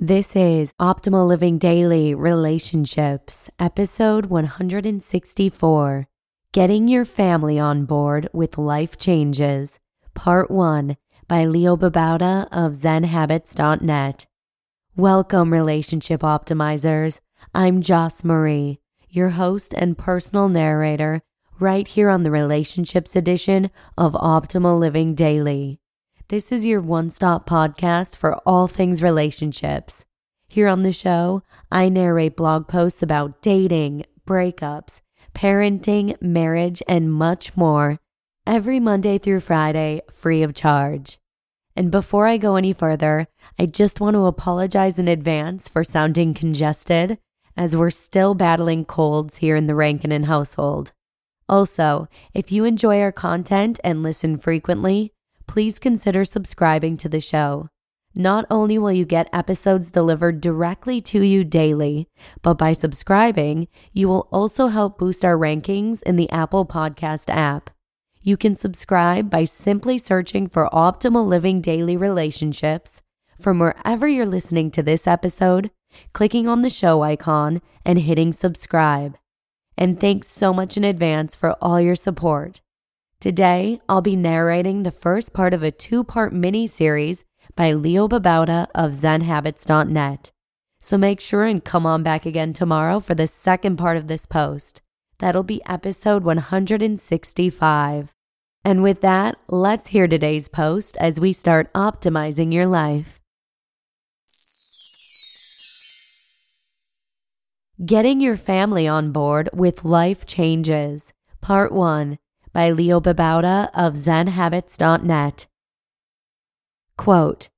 This is Optimal Living Daily Relationships, episode 164 Getting Your Family on Board with Life Changes, part 1 by Leo Babauta of ZenHabits.net. Welcome, relationship optimizers. I'm Joss Marie, your host and personal narrator, right here on the Relationships edition of Optimal Living Daily. This is your one stop podcast for all things relationships. Here on the show, I narrate blog posts about dating, breakups, parenting, marriage, and much more every Monday through Friday, free of charge. And before I go any further, I just want to apologize in advance for sounding congested, as we're still battling colds here in the Rankin household. Also, if you enjoy our content and listen frequently, please consider subscribing to the show. Not only will you get episodes delivered directly to you daily, but by subscribing, you will also help boost our rankings in the Apple Podcast app. You can subscribe by simply searching for Optimal Living Daily Relationships from wherever you're listening to this episode, clicking on the show icon, and hitting subscribe. And thanks so much in advance for all your support. Today, I'll be narrating the first part of a two part mini series by Leo Babauta of ZenHabits.net. So make sure and come on back again tomorrow for the second part of this post. That'll be episode 165. And with that, let's hear today's post as we start optimizing your life. Getting your family on board with life changes. Part 1 by Leo Babauta of ZenHabits.net. Quote,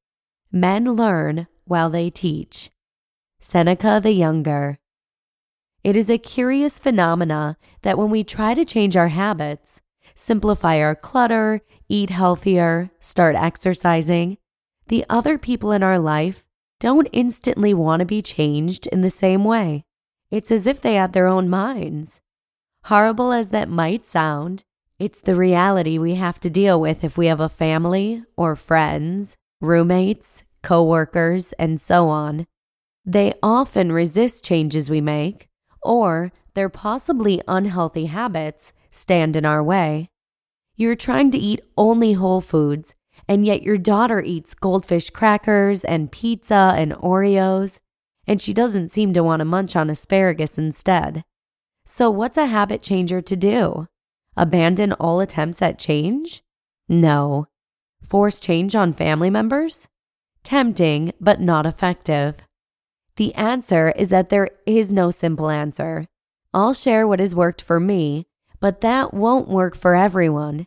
Men learn while they teach. Seneca the Younger. It is a curious phenomena that when we try to change our habits, simplify our clutter, eat healthier, start exercising, the other people in our life don't instantly want to be changed in the same way. It's as if they had their own minds. Horrible as that might sound, it's the reality we have to deal with if we have a family or friends, roommates, coworkers, and so on. They often resist changes we make, or their possibly unhealthy habits stand in our way. You're trying to eat only whole foods, and yet your daughter eats goldfish crackers and pizza and Oreos, and she doesn't seem to want to munch on asparagus instead. So, what's a habit changer to do? Abandon all attempts at change? No. Force change on family members? Tempting, but not effective. The answer is that there is no simple answer. I'll share what has worked for me, but that won't work for everyone.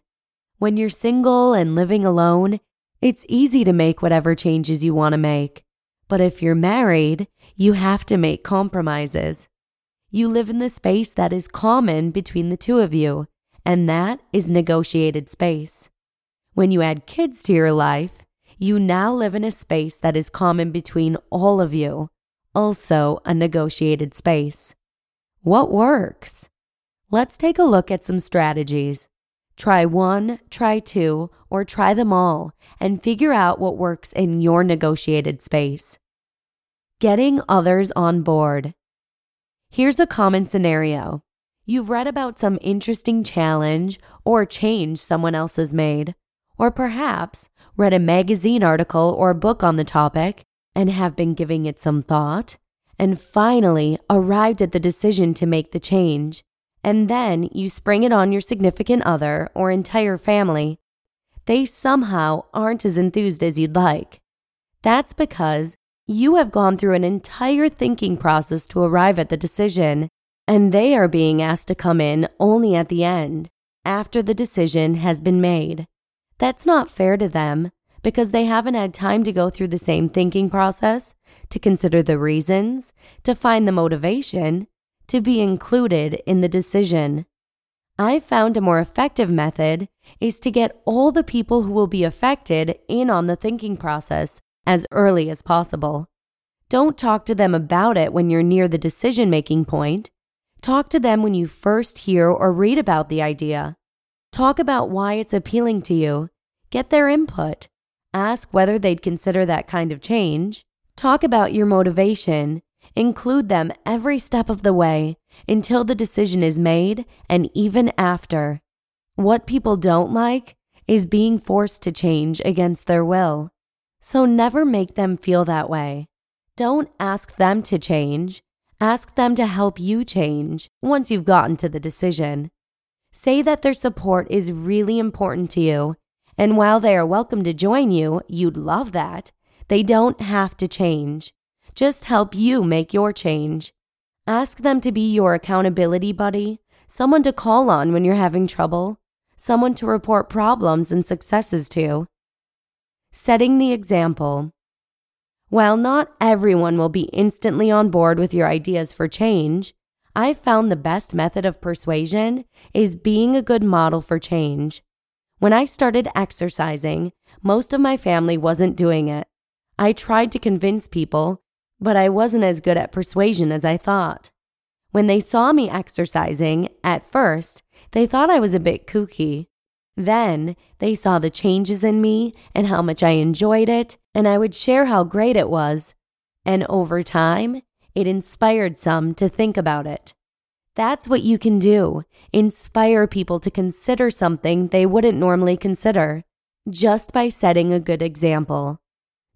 When you're single and living alone, it's easy to make whatever changes you want to make. But if you're married, you have to make compromises. You live in the space that is common between the two of you, and that is negotiated space. When you add kids to your life, you now live in a space that is common between all of you, also a negotiated space. What works? Let's take a look at some strategies. Try one, try two, or try them all and figure out what works in your negotiated space. Getting others on board. Here's a common scenario. You've read about some interesting challenge or change someone else has made, or perhaps read a magazine article or book on the topic and have been giving it some thought. and finally arrived at the decision to make the change, and then you spring it on your significant other or entire family, they somehow aren't as enthused as you'd like. That's because you have gone through an entire thinking process to arrive at the decision, and they are being asked to come in only at the end, after the decision has been made. That's not fair to them because they haven't had time to go through the same thinking process, to consider the reasons, to find the motivation, to be included in the decision. I've found a more effective method is to get all the people who will be affected in on the thinking process as early as possible. Don't talk to them about it when you're near the decision making point. Talk to them when you first hear or read about the idea. Talk about why it's appealing to you. Get their input. Ask whether they'd consider that kind of change. Talk about your motivation. Include them every step of the way until the decision is made and even after. What people don't like is being forced to change against their will. So never make them feel that way. Don't ask them to change. Ask them to help you change once you've gotten to the decision. Say that their support is really important to you, and while they are welcome to join you, you'd love that. They don't have to change. Just help you make your change. Ask them to be your accountability buddy, someone to call on when you're having trouble, someone to report problems and successes to setting the example. While not everyone will be instantly on board with your ideas for change, I've found the best method of persuasion is being a good model for change. When I started exercising, most of my family wasn't doing it. I tried to convince people, but I wasn't as good at persuasion as I thought. When they saw me exercising, at first, they thought I was a bit kooky. Then they saw the changes in me and how much I enjoyed it, and I would share how great it was. And over time, it inspired some to think about it. That's what you can do inspire people to consider something they wouldn't normally consider, just by setting a good example.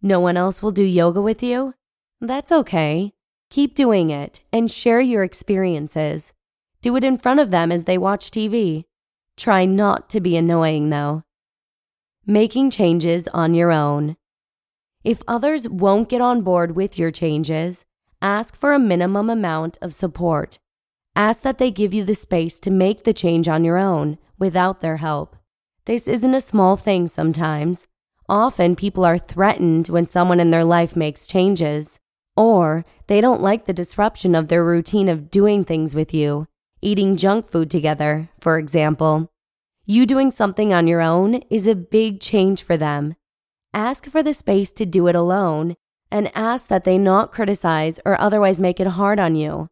No one else will do yoga with you? That's okay. Keep doing it and share your experiences. Do it in front of them as they watch TV. Try not to be annoying, though. Making changes on your own. If others won't get on board with your changes, ask for a minimum amount of support. Ask that they give you the space to make the change on your own without their help. This isn't a small thing sometimes. Often people are threatened when someone in their life makes changes, or they don't like the disruption of their routine of doing things with you eating junk food together, for example. You doing something on your own is a big change for them. Ask for the space to do it alone and ask that they not criticize or otherwise make it hard on you.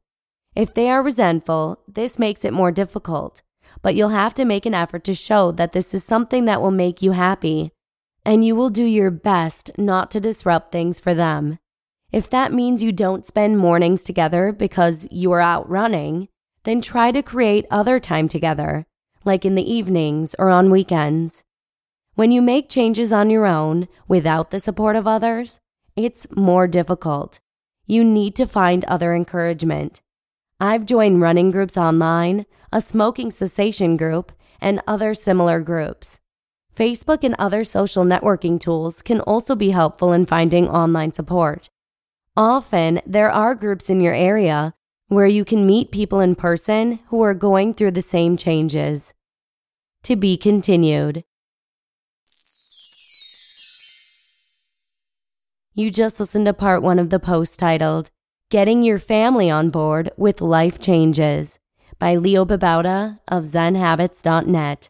If they are resentful, this makes it more difficult, but you'll have to make an effort to show that this is something that will make you happy, and you will do your best not to disrupt things for them. If that means you don't spend mornings together because you are out running, then try to create other time together, like in the evenings or on weekends. When you make changes on your own without the support of others, it's more difficult. You need to find other encouragement. I've joined running groups online, a smoking cessation group, and other similar groups. Facebook and other social networking tools can also be helpful in finding online support. Often, there are groups in your area where you can meet people in person who are going through the same changes. To be continued. You just listened to part one of the post titled, Getting Your Family on Board with Life Changes by Leo Babauta of ZenHabits.net.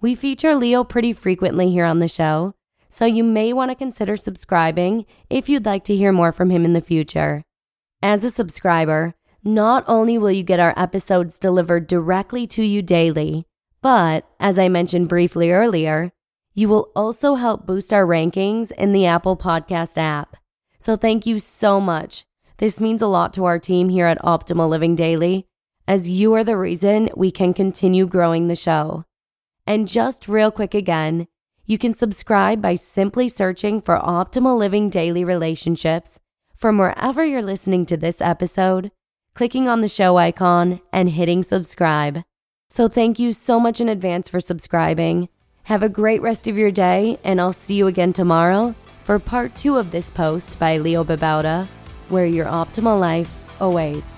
We feature Leo pretty frequently here on the show, so you may want to consider subscribing if you'd like to hear more from him in the future. As a subscriber, not only will you get our episodes delivered directly to you daily, but as I mentioned briefly earlier, you will also help boost our rankings in the Apple Podcast app. So thank you so much. This means a lot to our team here at Optimal Living Daily, as you are the reason we can continue growing the show. And just real quick again, you can subscribe by simply searching for Optimal Living Daily Relationships from wherever you're listening to this episode, clicking on the show icon, and hitting subscribe. So thank you so much in advance for subscribing. Have a great rest of your day, and I'll see you again tomorrow for part two of this post by Leo Babauta where your optimal life awaits.